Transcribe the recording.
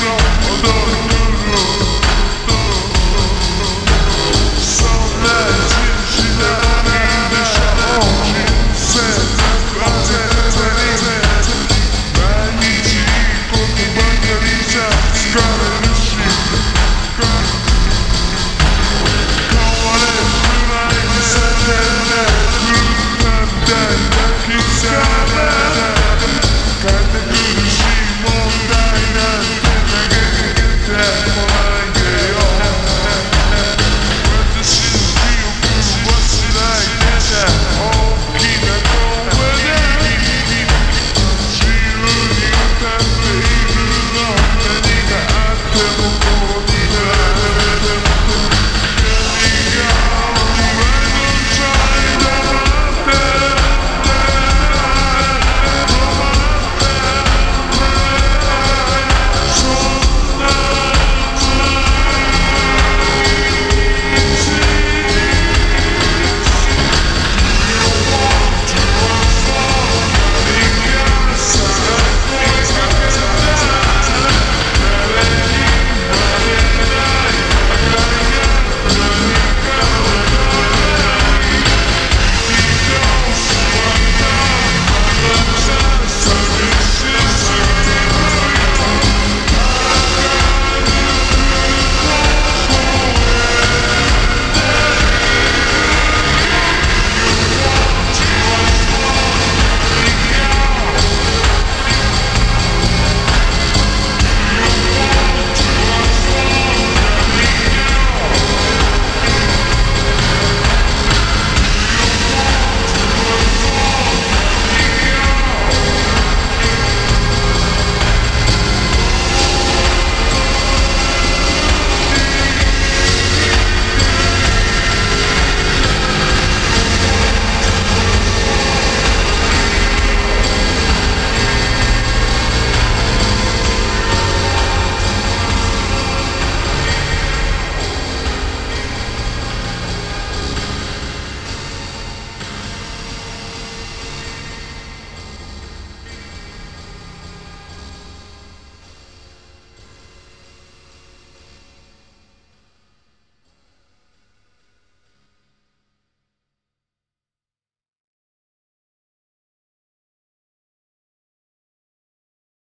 어서 어서